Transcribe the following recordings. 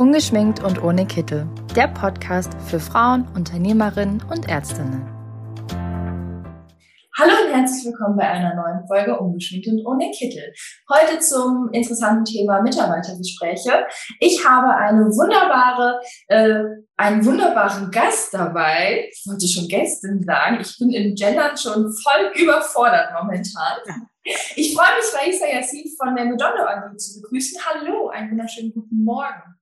Ungeschminkt und ohne Kittel. Der Podcast für Frauen, Unternehmerinnen und Ärztinnen. Hallo und herzlich willkommen bei einer neuen Folge Ungeschminkt und ohne Kittel. Heute zum interessanten Thema Mitarbeitergespräche. Ich habe eine wunderbare, äh, einen wunderbaren Gast dabei. Ich wollte schon Gästin sagen. Ich bin im Gendern schon voll überfordert momentan. Ich freue mich, Raisa Yassin von der Medondo AG zu begrüßen. Hallo, einen wunderschönen guten Morgen.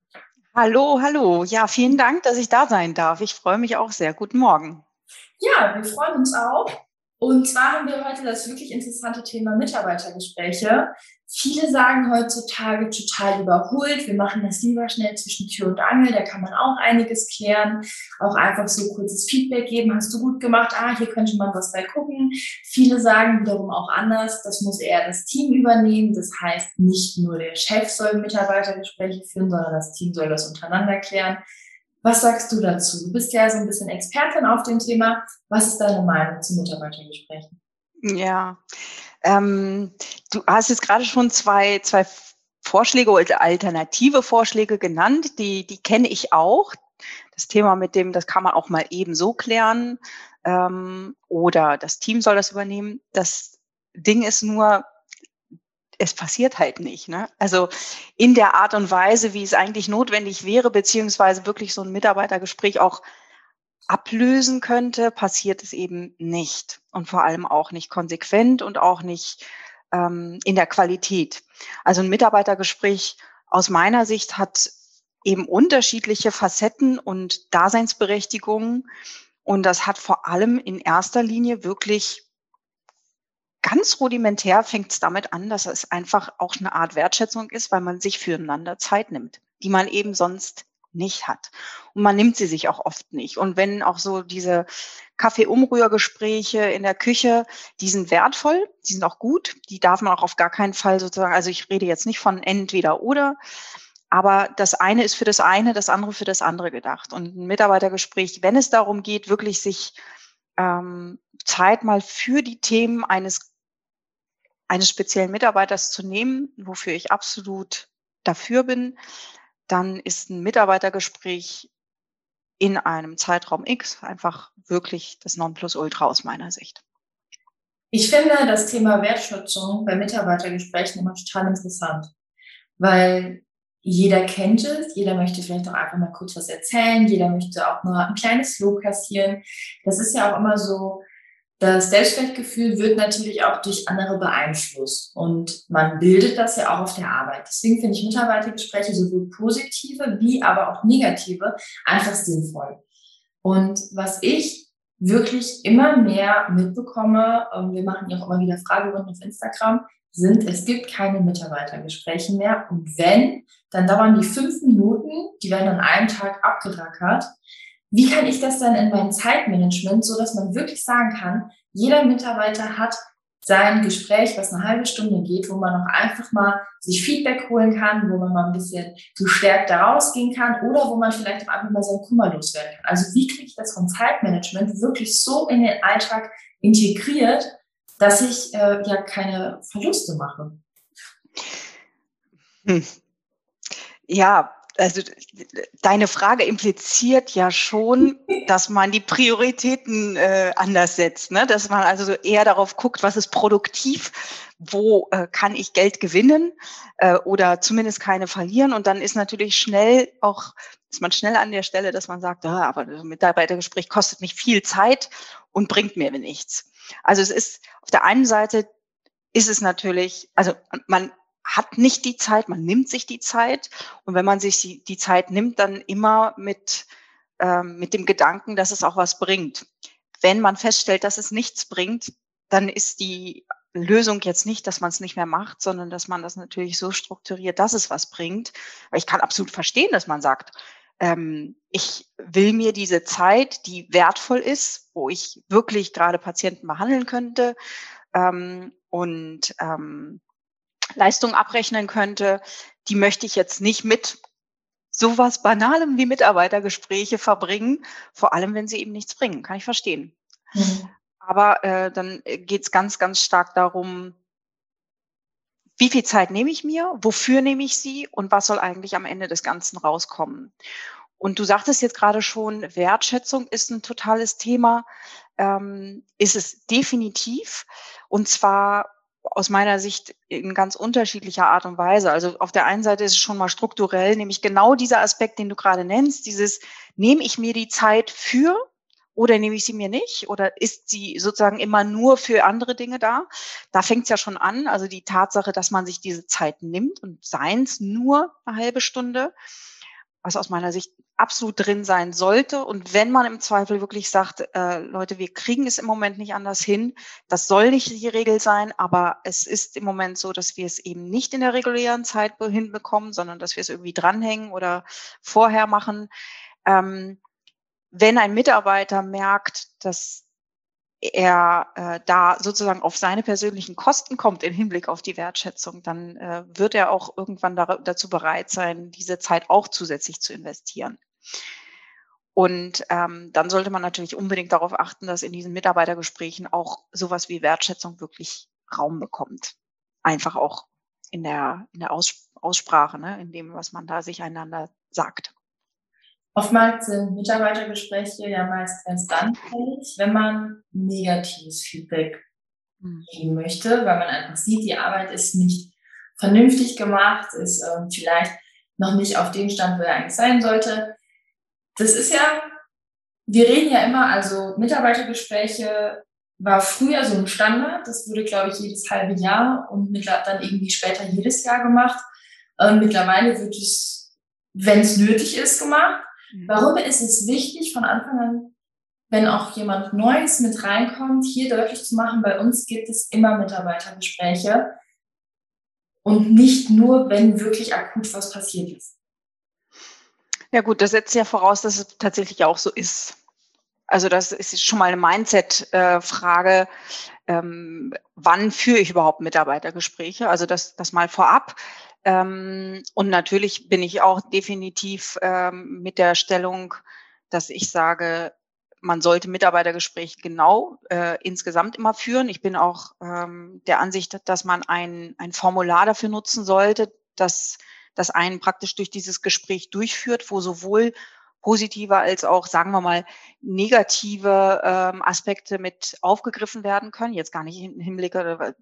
Hallo, hallo. Ja, vielen Dank, dass ich da sein darf. Ich freue mich auch sehr. Guten Morgen. Ja, wir freuen uns auch. Und zwar haben wir heute das wirklich interessante Thema Mitarbeitergespräche. Viele sagen heutzutage total überholt. Wir machen das lieber schnell zwischen Tür und Angel. Da kann man auch einiges klären. Auch einfach so kurzes Feedback geben. Hast du gut gemacht? Ah, hier könnte man was bei gucken. Viele sagen wiederum auch anders. Das muss eher das Team übernehmen. Das heißt, nicht nur der Chef soll Mitarbeitergespräche führen, sondern das Team soll das untereinander klären. Was sagst du dazu? Du bist ja so ein bisschen Expertin auf dem Thema. Was ist deine Meinung zu Mitarbeitergesprächen? Ja, ähm, du hast jetzt gerade schon zwei, zwei Vorschläge oder alternative Vorschläge genannt, die, die kenne ich auch. Das Thema mit dem, das kann man auch mal eben so klären ähm, oder das Team soll das übernehmen. Das Ding ist nur, es passiert halt nicht. Ne? Also in der Art und Weise, wie es eigentlich notwendig wäre, beziehungsweise wirklich so ein Mitarbeitergespräch auch ablösen könnte, passiert es eben nicht. Und vor allem auch nicht konsequent und auch nicht ähm, in der Qualität. Also ein Mitarbeitergespräch aus meiner Sicht hat eben unterschiedliche Facetten und Daseinsberechtigungen. Und das hat vor allem in erster Linie wirklich ganz rudimentär fängt es damit an, dass es einfach auch eine Art Wertschätzung ist, weil man sich füreinander Zeit nimmt, die man eben sonst nicht hat. Und man nimmt sie sich auch oft nicht. Und wenn auch so diese Kaffee-Umrührgespräche in der Küche, die sind wertvoll, die sind auch gut, die darf man auch auf gar keinen Fall sozusagen, also ich rede jetzt nicht von entweder oder, aber das eine ist für das eine, das andere für das andere gedacht. Und ein Mitarbeitergespräch, wenn es darum geht, wirklich sich ähm, Zeit mal für die Themen eines, eines speziellen Mitarbeiters zu nehmen, wofür ich absolut dafür bin, dann ist ein Mitarbeitergespräch in einem Zeitraum X einfach wirklich das Nonplusultra aus meiner Sicht. Ich finde das Thema Wertschätzung bei Mitarbeitergesprächen immer total interessant, weil jeder kennt es, jeder möchte vielleicht auch einfach mal kurz was erzählen, jeder möchte auch mal ein kleines Lob kassieren. Das ist ja auch immer so das Selbstwertgefühl wird natürlich auch durch andere beeinflusst und man bildet das ja auch auf der Arbeit. Deswegen finde ich Mitarbeitergespräche sowohl positive wie aber auch negative einfach sinnvoll. Und was ich wirklich immer mehr mitbekomme, und wir machen ja auch immer wieder Fragerunden auf Instagram, sind, es gibt keine Mitarbeitergespräche mehr. Und wenn, dann dauern die fünf Minuten, die werden an einem Tag abgerackert. Wie kann ich das dann in mein Zeitmanagement, so dass man wirklich sagen kann, jeder Mitarbeiter hat sein Gespräch, was eine halbe Stunde geht, wo man auch einfach mal sich Feedback holen kann, wo man mal ein bisschen gestärkt da rausgehen kann oder wo man vielleicht auch einfach mal seinen Kummer loswerden kann. Also wie kriege ich das vom Zeitmanagement wirklich so in den Alltag integriert, dass ich äh, ja keine Verluste mache? Hm. Ja, also deine Frage impliziert ja schon, dass man die Prioritäten äh, anders setzt, ne? dass man also eher darauf guckt, was ist produktiv, wo äh, kann ich Geld gewinnen äh, oder zumindest keine verlieren. Und dann ist natürlich schnell auch, ist man schnell an der Stelle, dass man sagt, ah, aber das Mitarbeitergespräch kostet mich viel Zeit und bringt mir nichts. Also es ist auf der einen Seite ist es natürlich, also man hat nicht die Zeit, man nimmt sich die Zeit. Und wenn man sich die, Zeit nimmt, dann immer mit, ähm, mit dem Gedanken, dass es auch was bringt. Wenn man feststellt, dass es nichts bringt, dann ist die Lösung jetzt nicht, dass man es nicht mehr macht, sondern dass man das natürlich so strukturiert, dass es was bringt. Ich kann absolut verstehen, dass man sagt, ähm, ich will mir diese Zeit, die wertvoll ist, wo ich wirklich gerade Patienten behandeln könnte ähm, und ähm, Leistung abrechnen könnte, die möchte ich jetzt nicht mit sowas Banalem wie Mitarbeitergespräche verbringen, vor allem wenn sie eben nichts bringen. Kann ich verstehen. Mhm. Aber äh, dann geht es ganz, ganz stark darum, wie viel Zeit nehme ich mir, wofür nehme ich sie und was soll eigentlich am Ende des Ganzen rauskommen. Und du sagtest jetzt gerade schon, Wertschätzung ist ein totales Thema. Ähm, ist es definitiv. Und zwar aus meiner Sicht in ganz unterschiedlicher Art und Weise. Also auf der einen Seite ist es schon mal strukturell, nämlich genau dieser Aspekt, den du gerade nennst, dieses, nehme ich mir die Zeit für oder nehme ich sie mir nicht? Oder ist sie sozusagen immer nur für andere Dinge da? Da fängt es ja schon an. Also die Tatsache, dass man sich diese Zeit nimmt und seins nur eine halbe Stunde, was aus meiner Sicht absolut drin sein sollte. Und wenn man im Zweifel wirklich sagt, äh, Leute, wir kriegen es im Moment nicht anders hin, das soll nicht die Regel sein, aber es ist im Moment so, dass wir es eben nicht in der regulären Zeit hinbekommen, sondern dass wir es irgendwie dranhängen oder vorher machen. Ähm, wenn ein Mitarbeiter merkt, dass er äh, da sozusagen auf seine persönlichen Kosten kommt im Hinblick auf die Wertschätzung, dann äh, wird er auch irgendwann da, dazu bereit sein, diese Zeit auch zusätzlich zu investieren. Und ähm, dann sollte man natürlich unbedingt darauf achten, dass in diesen Mitarbeitergesprächen auch sowas wie Wertschätzung wirklich Raum bekommt. Einfach auch in der, in der Aus, Aussprache, ne, in dem, was man da sich einander sagt. Oftmals sind Mitarbeitergespräche ja meist erst dann fällig, wenn man negatives Feedback hm. geben möchte, weil man einfach sieht, die Arbeit ist nicht vernünftig gemacht, ist ähm, vielleicht noch nicht auf dem Stand, wo er eigentlich sein sollte. Das ist ja, wir reden ja immer, also Mitarbeitergespräche war früher so ein Standard, das wurde, glaube ich, jedes halbe Jahr und dann irgendwie später jedes Jahr gemacht. Ähm, mittlerweile wird es, wenn es nötig ist, gemacht. Mhm. Warum ist es wichtig, von Anfang an, wenn auch jemand Neues mit reinkommt, hier deutlich zu machen, bei uns gibt es immer Mitarbeitergespräche und nicht nur, wenn wirklich akut was passiert ist. Ja gut, das setzt ja voraus, dass es tatsächlich auch so ist. Also das ist schon mal eine Mindset-Frage. Ähm, wann führe ich überhaupt Mitarbeitergespräche? Also das, das mal vorab. Ähm, und natürlich bin ich auch definitiv ähm, mit der Stellung, dass ich sage, man sollte Mitarbeitergespräche genau äh, insgesamt immer führen. Ich bin auch ähm, der Ansicht, dass man ein, ein Formular dafür nutzen sollte, dass das einen praktisch durch dieses Gespräch durchführt, wo sowohl positive als auch, sagen wir mal, negative ähm, Aspekte mit aufgegriffen werden können. Jetzt gar nicht im Hinblick, äh,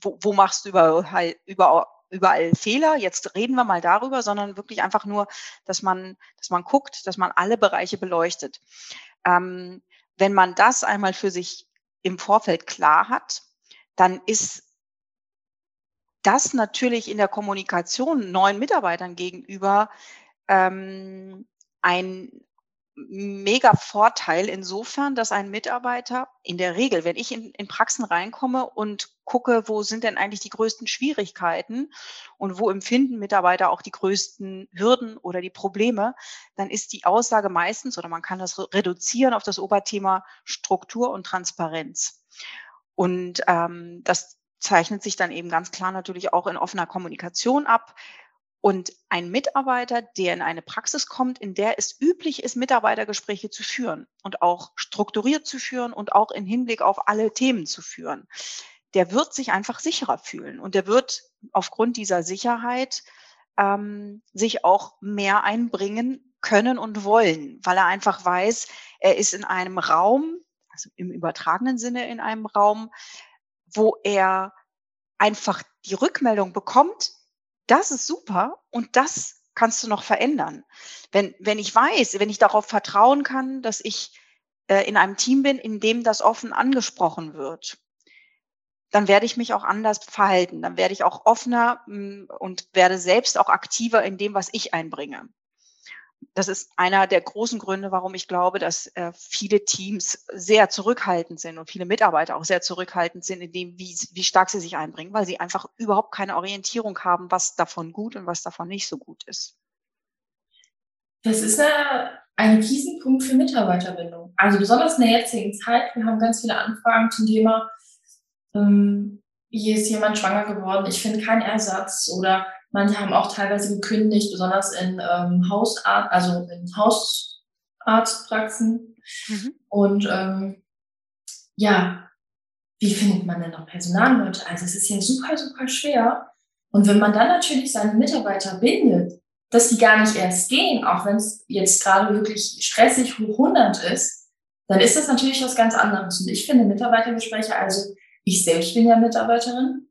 wo, wo machst du überall, überall überall Fehler, jetzt reden wir mal darüber, sondern wirklich einfach nur, dass man, dass man guckt, dass man alle Bereiche beleuchtet. Ähm, wenn man das einmal für sich im Vorfeld klar hat, dann ist das natürlich in der Kommunikation neuen Mitarbeitern gegenüber ähm, ein, mega Vorteil insofern, dass ein Mitarbeiter in der Regel, wenn ich in, in Praxen reinkomme und gucke, wo sind denn eigentlich die größten Schwierigkeiten und wo empfinden Mitarbeiter auch die größten Hürden oder die Probleme, dann ist die Aussage meistens, oder man kann das reduzieren auf das Oberthema Struktur und Transparenz. Und ähm, das zeichnet sich dann eben ganz klar natürlich auch in offener Kommunikation ab. Und ein Mitarbeiter, der in eine Praxis kommt, in der es üblich ist, Mitarbeitergespräche zu führen und auch strukturiert zu führen und auch in Hinblick auf alle Themen zu führen, der wird sich einfach sicherer fühlen. Und der wird aufgrund dieser Sicherheit ähm, sich auch mehr einbringen können und wollen, weil er einfach weiß, er ist in einem Raum, also im übertragenen Sinne in einem Raum, wo er einfach die Rückmeldung bekommt, das ist super und das kannst du noch verändern. Wenn, wenn ich weiß, wenn ich darauf vertrauen kann, dass ich äh, in einem Team bin, in dem das offen angesprochen wird, dann werde ich mich auch anders verhalten. Dann werde ich auch offener mh, mm, und werde selbst auch aktiver in dem, was ich einbringe das ist einer der großen Gründe, warum ich glaube, dass äh, viele Teams sehr zurückhaltend sind und viele Mitarbeiter auch sehr zurückhaltend sind in dem, wie, wie stark sie sich einbringen, weil sie einfach überhaupt keine Orientierung haben, was davon gut und was davon nicht so gut ist. Das ist ein Riesenpunkt für Mitarbeiterbindung. Also besonders in der jetzigen Zeit. Wir haben ganz viele Anfragen zum Thema, ähm, hier ist jemand schwanger geworden, ich finde keinen Ersatz oder Manche haben auch teilweise gekündigt, besonders in ähm, Hausarzt, also in Hausarztpraxen. Mhm. Und ähm, ja, wie findet man denn noch Personalleute? Also es ist ja super, super schwer, Und wenn man dann natürlich seine Mitarbeiter bindet, dass die gar nicht erst gehen, auch wenn es jetzt gerade wirklich stressig hoch 100 ist, dann ist das natürlich was ganz anderes. Und ich finde Mitarbeitergespräche, also ich selbst bin ja Mitarbeiterin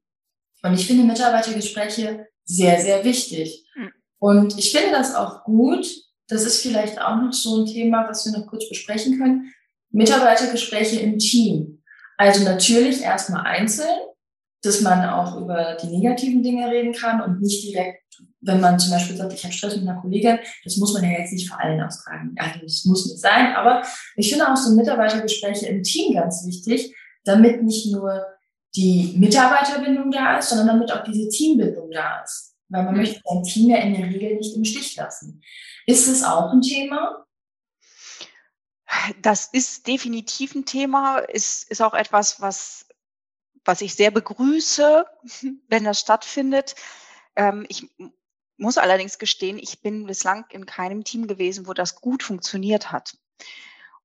und ich finde Mitarbeitergespräche sehr, sehr wichtig. Hm. Und ich finde das auch gut. Das ist vielleicht auch noch so ein Thema, was wir noch kurz besprechen können. Mitarbeitergespräche im Team. Also natürlich erstmal einzeln, dass man auch über die negativen Dinge reden kann und nicht direkt, wenn man zum Beispiel sagt, ich habe Stress mit einer Kollegin, das muss man ja jetzt nicht vor allen austragen. Also das muss nicht sein, aber ich finde auch so Mitarbeitergespräche im Team ganz wichtig, damit nicht nur die Mitarbeiterbindung da ist, sondern damit auch diese Teambindung da ist. Weil man mhm. möchte sein Team ja in der Regel nicht im Stich lassen. Ist es auch ein Thema? Das ist definitiv ein Thema, ist, ist auch etwas, was was ich sehr begrüße, wenn das stattfindet. Ähm, ich muss allerdings gestehen, ich bin bislang in keinem Team gewesen, wo das gut funktioniert hat.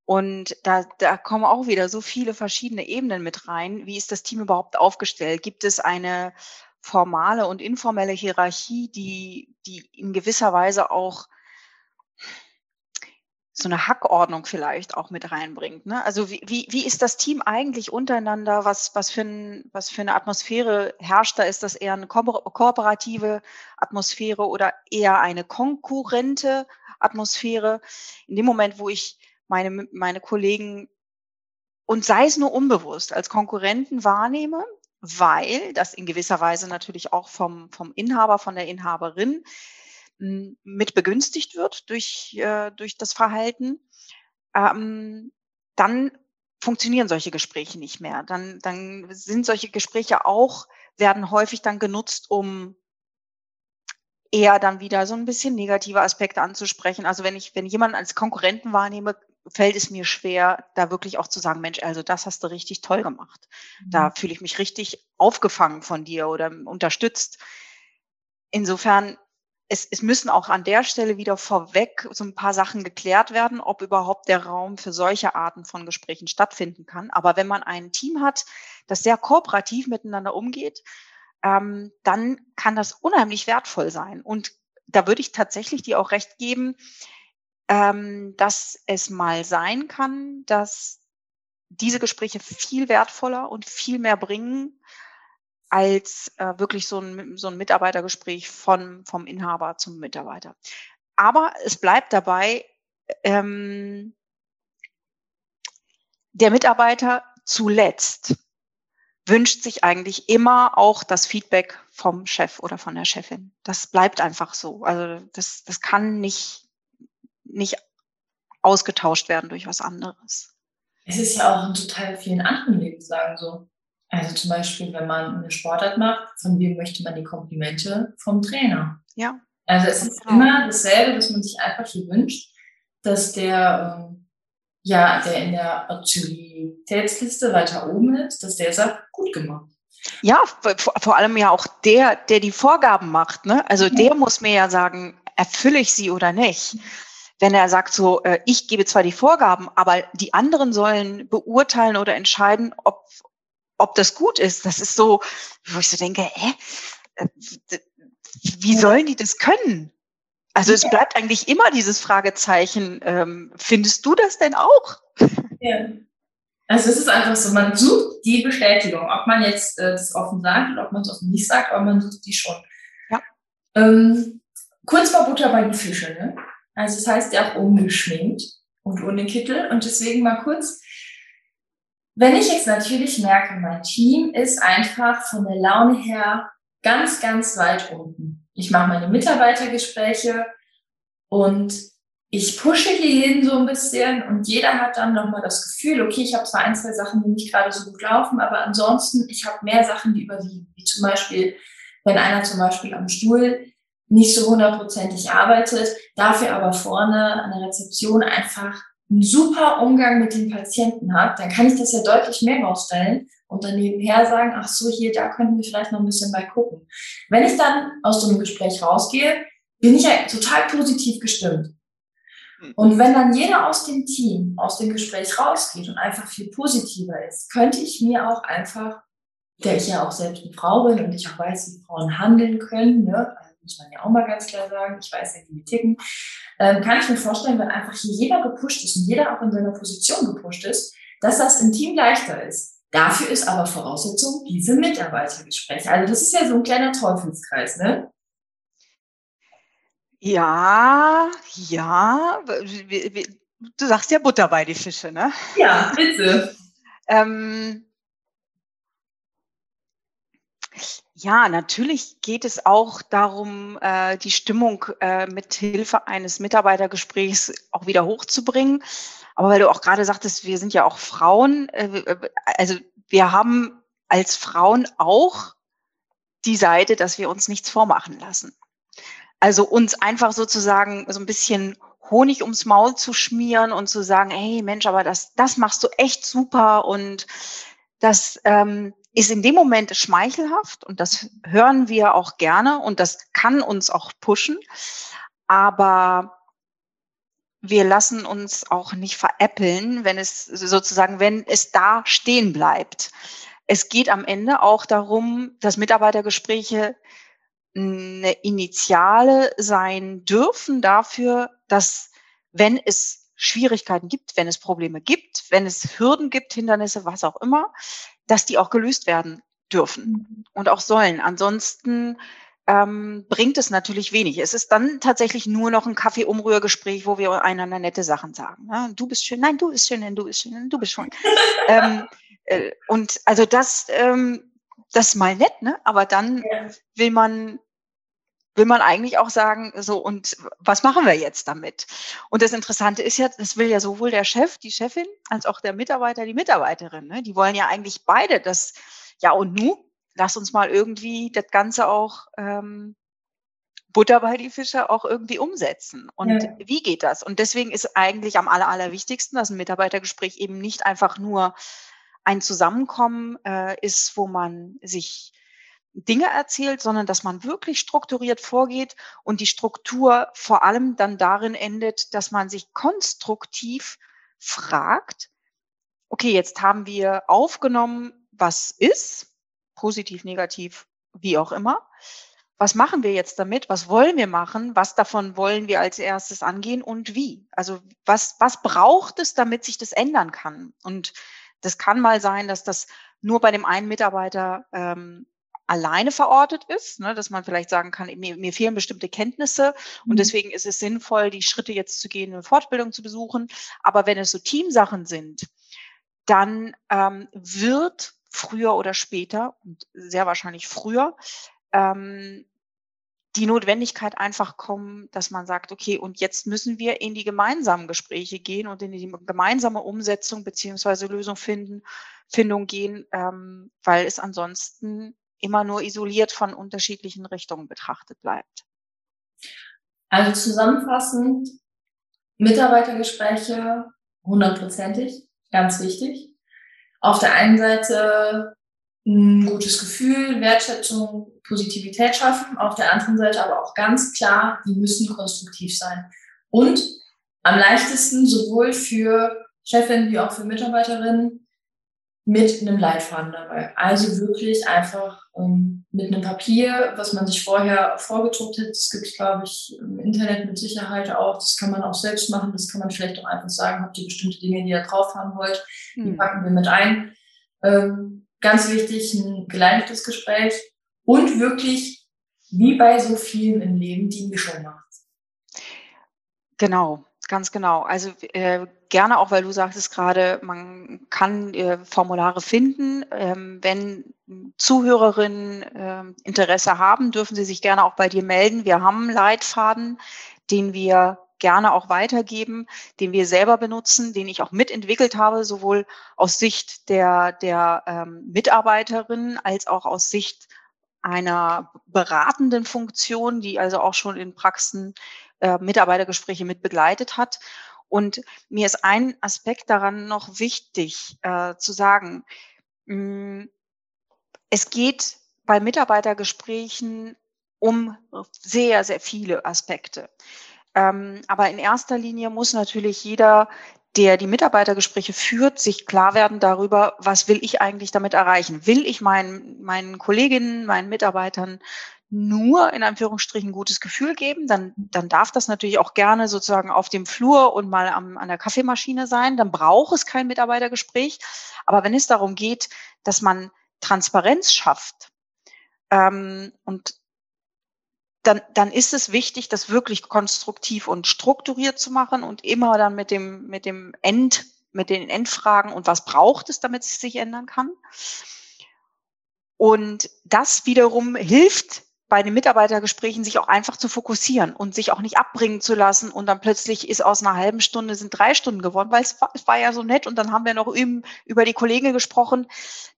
Und da, da kommen auch wieder so viele verschiedene Ebenen mit rein. Wie ist das Team überhaupt aufgestellt? Gibt es eine formale und informelle Hierarchie, die, die in gewisser Weise auch so eine Hackordnung vielleicht auch mit reinbringt. Ne? Also wie, wie, wie ist das Team eigentlich untereinander? Was, was, für ein, was für eine Atmosphäre herrscht da? Ist das eher eine ko kooperative Atmosphäre oder eher eine konkurrente Atmosphäre? In dem Moment, wo ich meine, meine Kollegen und sei es nur unbewusst als Konkurrenten wahrnehme, weil das in gewisser Weise natürlich auch vom, vom Inhaber, von der Inhaberin mit begünstigt wird durch, äh, durch das Verhalten, ähm, dann funktionieren solche Gespräche nicht mehr. Dann, dann sind solche Gespräche auch, werden häufig dann genutzt, um eher dann wieder so ein bisschen negative Aspekte anzusprechen. Also wenn ich, wenn jemanden als Konkurrenten wahrnehme, fällt es mir schwer, da wirklich auch zu sagen, Mensch, also das hast du richtig toll gemacht. Da mhm. fühle ich mich richtig aufgefangen von dir oder unterstützt. Insofern es, es müssen auch an der Stelle wieder vorweg so ein paar Sachen geklärt werden, ob überhaupt der Raum für solche Arten von Gesprächen stattfinden kann. Aber wenn man ein Team hat, das sehr kooperativ miteinander umgeht, ähm, dann kann das unheimlich wertvoll sein. Und da würde ich tatsächlich dir auch recht geben, ähm, dass es mal sein kann, dass diese Gespräche viel wertvoller und viel mehr bringen, als äh, wirklich so ein, so ein Mitarbeitergespräch von, vom Inhaber zum Mitarbeiter. Aber es bleibt dabei, ähm, der Mitarbeiter zuletzt wünscht sich eigentlich immer auch das Feedback vom Chef oder von der Chefin. Das bleibt einfach so. Also das, das kann nicht, nicht ausgetauscht werden durch was anderes. Es ist ja auch in total vielen anderen Lebenslagen so. Also zum Beispiel, wenn man eine Sportart macht, von wem möchte man die Komplimente? Vom Trainer. Ja. Also es ist immer dasselbe, dass man sich einfach so wünscht, dass der, ähm, ja, der in der Aktivitätsliste weiter oben ist, dass der sagt, gut gemacht. Ja, vor allem ja auch der, der die Vorgaben macht. Ne? Also der muss mir ja sagen, erfülle ich sie oder nicht. Wenn er sagt so, äh, ich gebe zwar die Vorgaben, aber die anderen sollen beurteilen oder entscheiden, ob, ob das gut ist. Das ist so, wo ich so denke? Äh, wie sollen die das können? Also es bleibt eigentlich immer dieses Fragezeichen. Ähm, findest du das denn auch? Ja. Also es ist einfach so, man sucht die Bestätigung, ob man jetzt äh, das offen sagt oder ob man es offen nicht sagt, aber man sucht die schon. Ja. Ähm, kurz vor Butter bei den Fischen. Ne? Also es das heißt ja auch ungeschminkt und ohne Kittel. Und deswegen mal kurz, wenn ich jetzt natürlich merke, mein Team ist einfach von der Laune her ganz, ganz weit unten. Ich mache meine Mitarbeitergespräche und ich pushe hier jeden so ein bisschen und jeder hat dann nochmal das Gefühl, okay, ich habe zwar ein, zwei Sachen, die nicht gerade so gut laufen, aber ansonsten, ich habe mehr Sachen, die überwiegen. Wie zum Beispiel, wenn einer zum Beispiel am Stuhl nicht so hundertprozentig arbeitet, dafür aber vorne an der Rezeption einfach einen super Umgang mit den Patienten hat, dann kann ich das ja deutlich mehr rausstellen und dann nebenher sagen, ach so, hier, da könnten wir vielleicht noch ein bisschen bei gucken. Wenn ich dann aus so einem Gespräch rausgehe, bin ich ja total positiv gestimmt. Hm. Und wenn dann jeder aus dem Team aus dem Gespräch rausgeht und einfach viel positiver ist, könnte ich mir auch einfach der ich ja auch selbst eine Frau bin und ich auch weiß, wie Frauen handeln können, ne? Muss man ja auch mal ganz klar sagen, ich weiß ja, wie die ticken, ähm, kann ich mir vorstellen, wenn einfach hier jeder gepusht ist und jeder auch in seiner Position gepusht ist, dass das im Team leichter ist. Dafür ist aber Voraussetzung diese Mitarbeitergespräche. Also das ist ja so ein kleiner Teufelskreis, ne? Ja, ja. Du sagst ja Butter bei die Fische, ne? Ja, bitte. ähm, ja, natürlich geht es auch darum, äh, die Stimmung äh, mit Hilfe eines Mitarbeitergesprächs auch wieder hochzubringen. Aber weil du auch gerade sagtest, wir sind ja auch Frauen, äh, also wir haben als Frauen auch die Seite, dass wir uns nichts vormachen lassen. Also uns einfach sozusagen so ein bisschen Honig ums Maul zu schmieren und zu sagen, hey Mensch, aber das, das machst du echt super und das, ähm, ist in dem Moment schmeichelhaft und das hören wir auch gerne und das kann uns auch pushen. Aber wir lassen uns auch nicht veräppeln, wenn es sozusagen, wenn es da stehen bleibt. Es geht am Ende auch darum, dass Mitarbeitergespräche eine Initiale sein dürfen dafür, dass wenn es Schwierigkeiten gibt, wenn es Probleme gibt, wenn es Hürden gibt, Hindernisse, was auch immer, dass die auch gelöst werden dürfen mhm. und auch sollen. Ansonsten ähm, bringt es natürlich wenig. Es ist dann tatsächlich nur noch ein Kaffee-Umrührgespräch, wo wir einander nette Sachen sagen. Ja, du bist schön, nein, du bist schön, nein, du bist schön, nein, du bist schön. ähm, äh, und also das, ähm, das ist mal nett, ne? Aber dann ja. will man will man eigentlich auch sagen, so, und was machen wir jetzt damit? Und das Interessante ist ja, das will ja sowohl der Chef, die Chefin, als auch der Mitarbeiter, die Mitarbeiterin. Ne? Die wollen ja eigentlich beide das, ja und nu, lass uns mal irgendwie das Ganze auch ähm, Butter bei die Fische auch irgendwie umsetzen. Und ja. wie geht das? Und deswegen ist eigentlich am aller, allerwichtigsten, dass ein Mitarbeitergespräch eben nicht einfach nur ein Zusammenkommen äh, ist, wo man sich Dinge erzählt, sondern dass man wirklich strukturiert vorgeht und die Struktur vor allem dann darin endet, dass man sich konstruktiv fragt, okay, jetzt haben wir aufgenommen, was ist, positiv, negativ, wie auch immer. Was machen wir jetzt damit? Was wollen wir machen? Was davon wollen wir als erstes angehen und wie? Also was, was braucht es, damit sich das ändern kann? Und das kann mal sein, dass das nur bei dem einen Mitarbeiter ähm, alleine verortet ist, ne, dass man vielleicht sagen kann, mir, mir fehlen bestimmte Kenntnisse und mhm. deswegen ist es sinnvoll, die Schritte jetzt zu gehen, eine Fortbildung zu besuchen. Aber wenn es so Teamsachen sind, dann ähm, wird früher oder später und sehr wahrscheinlich früher ähm, die Notwendigkeit einfach kommen, dass man sagt, okay, und jetzt müssen wir in die gemeinsamen Gespräche gehen und in die gemeinsame Umsetzung beziehungsweise Lösung finden, Findung gehen, ähm, weil es ansonsten immer nur isoliert von unterschiedlichen Richtungen betrachtet bleibt. Also zusammenfassend, Mitarbeitergespräche hundertprozentig, ganz wichtig. Auf der einen Seite ein gutes Gefühl, Wertschätzung, Positivität schaffen. Auf der anderen Seite aber auch ganz klar, die müssen konstruktiv sein. Und am leichtesten sowohl für Chefin wie auch für Mitarbeiterinnen mit einem Leitfaden dabei. Also wirklich einfach ähm, mit einem Papier, was man sich vorher vorgedruckt hat. Das gibt es, glaube ich, im Internet mit Sicherheit auch. Das kann man auch selbst machen. Das kann man vielleicht auch einfach sagen, habt ihr bestimmte Dinge, die ihr drauf haben wollt, die hm. packen wir mit ein. Ähm, ganz wichtig, ein geleitetes Gespräch und wirklich, wie bei so vielen im Leben, die Mischung macht. Genau, Ganz genau. Also äh, gerne auch, weil du sagtest gerade, man kann äh, Formulare finden. Ähm, wenn Zuhörerinnen äh, Interesse haben, dürfen sie sich gerne auch bei dir melden. Wir haben einen Leitfaden, den wir gerne auch weitergeben, den wir selber benutzen, den ich auch mitentwickelt habe, sowohl aus Sicht der, der ähm, Mitarbeiterin als auch aus Sicht einer beratenden Funktion, die also auch schon in Praxen äh, Mitarbeitergespräche mit begleitet hat. Und mir ist ein Aspekt daran noch wichtig äh, zu sagen. Mm, es geht bei Mitarbeitergesprächen um sehr, sehr viele Aspekte. Ähm, aber in erster Linie muss natürlich jeder der die Mitarbeitergespräche führt, sich klar werden darüber, was will ich eigentlich damit erreichen? Will ich meinen, meinen Kolleginnen, meinen Mitarbeitern nur in Anführungsstrichen gutes Gefühl geben, dann, dann darf das natürlich auch gerne sozusagen auf dem Flur und mal am, an der Kaffeemaschine sein. Dann braucht es kein Mitarbeitergespräch. Aber wenn es darum geht, dass man Transparenz schafft ähm, und dann, dann ist es wichtig, das wirklich konstruktiv und strukturiert zu machen und immer dann mit dem, mit dem End, mit den Endfragen und was braucht es, damit es sich ändern kann. Und das wiederum hilft bei den Mitarbeitergesprächen sich auch einfach zu fokussieren und sich auch nicht abbringen zu lassen und dann plötzlich ist aus einer halben Stunde sind drei Stunden geworden, weil es war, es war ja so nett und dann haben wir noch über die Kollegen gesprochen.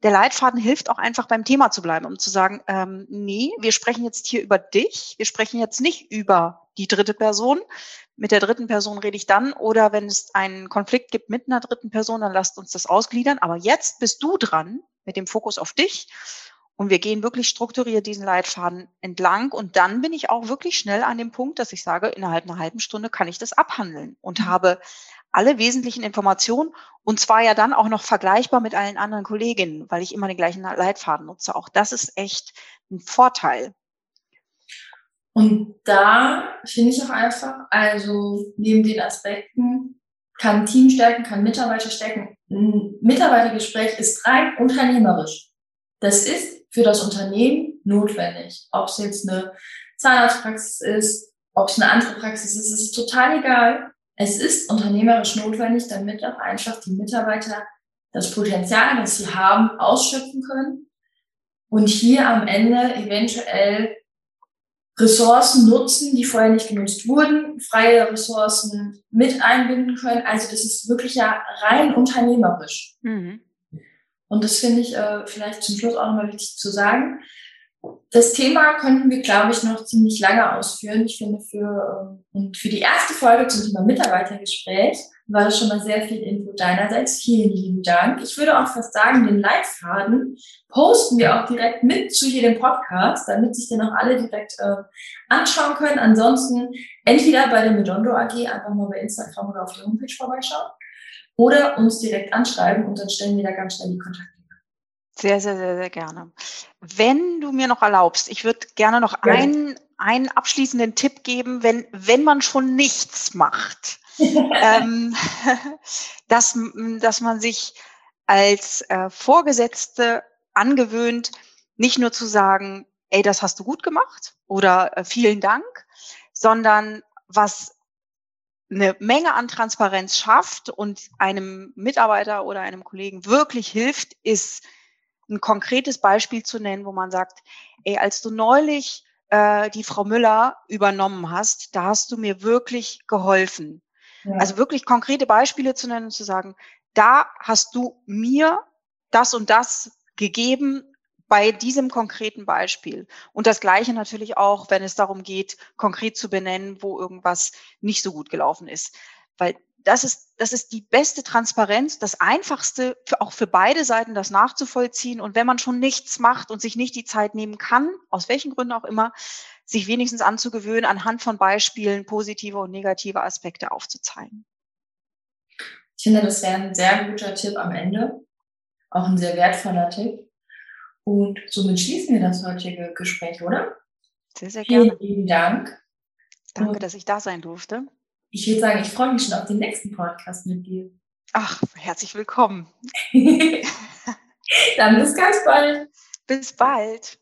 Der Leitfaden hilft auch einfach beim Thema zu bleiben, um zu sagen, ähm, nee, wir sprechen jetzt hier über dich, wir sprechen jetzt nicht über die dritte Person. Mit der dritten Person rede ich dann oder wenn es einen Konflikt gibt mit einer dritten Person, dann lasst uns das ausgliedern. Aber jetzt bist du dran mit dem Fokus auf dich und wir gehen wirklich strukturiert diesen Leitfaden entlang. Und dann bin ich auch wirklich schnell an dem Punkt, dass ich sage, innerhalb einer halben Stunde kann ich das abhandeln und mhm. habe alle wesentlichen Informationen und zwar ja dann auch noch vergleichbar mit allen anderen Kolleginnen, weil ich immer den gleichen Leitfaden nutze. Auch das ist echt ein Vorteil. Und da finde ich auch einfach, also neben den Aspekten, kann Team stärken, kann Mitarbeiter stärken. Ein Mitarbeitergespräch ist rein unternehmerisch. Das ist für das Unternehmen notwendig. Ob es jetzt eine Zahnarztpraxis ist, ob es eine andere Praxis ist, ist total egal. Es ist unternehmerisch notwendig, damit auch einfach die Mitarbeiter das Potenzial, das sie haben, ausschöpfen können und hier am Ende eventuell Ressourcen nutzen, die vorher nicht genutzt wurden, freie Ressourcen mit einbinden können. Also das ist wirklich ja rein unternehmerisch. Mhm. Und das finde ich äh, vielleicht zum Schluss auch nochmal wichtig zu sagen. Das Thema könnten wir, glaube ich, noch ziemlich lange ausführen. Ich finde, für, ähm, und für die erste Folge zum Thema Mitarbeitergespräch war das schon mal sehr viel Info deinerseits. Vielen lieben Dank. Ich würde auch fast sagen, den Leitfaden posten wir auch direkt mit zu jedem Podcast, damit sich den auch alle direkt äh, anschauen können. Ansonsten entweder bei der Medondo AG einfach mal bei Instagram oder auf der Homepage vorbeischauen oder uns direkt anschreiben und dann stellen wir da ganz schnell die Kontakte. Sehr, sehr, sehr, sehr gerne. Wenn du mir noch erlaubst, ich würde gerne noch ja. einen, einen abschließenden Tipp geben, wenn, wenn man schon nichts macht, ähm, dass, dass man sich als äh, Vorgesetzte angewöhnt, nicht nur zu sagen, ey, das hast du gut gemacht oder äh, vielen Dank, sondern was eine Menge an Transparenz schafft und einem Mitarbeiter oder einem Kollegen wirklich hilft, ist ein konkretes Beispiel zu nennen, wo man sagt, ey, als du neulich äh, die Frau Müller übernommen hast, da hast du mir wirklich geholfen. Ja. Also wirklich konkrete Beispiele zu nennen und zu sagen, da hast du mir das und das gegeben, bei diesem konkreten Beispiel. Und das Gleiche natürlich auch, wenn es darum geht, konkret zu benennen, wo irgendwas nicht so gut gelaufen ist. Weil das ist, das ist die beste Transparenz, das einfachste, für, auch für beide Seiten, das nachzuvollziehen. Und wenn man schon nichts macht und sich nicht die Zeit nehmen kann, aus welchen Gründen auch immer, sich wenigstens anzugewöhnen, anhand von Beispielen positive und negative Aspekte aufzuzeigen. Ich finde, das wäre ein sehr guter Tipp am Ende. Auch ein sehr wertvoller Tipp. Und somit schließen wir das heutige Gespräch, oder? Sehr, sehr gerne. Vielen lieben Dank. Danke, Und dass ich da sein durfte. Ich würde sagen, ich freue mich schon auf den nächsten Podcast mit dir. Ach, herzlich willkommen. Dann bis ganz bald. Bis bald.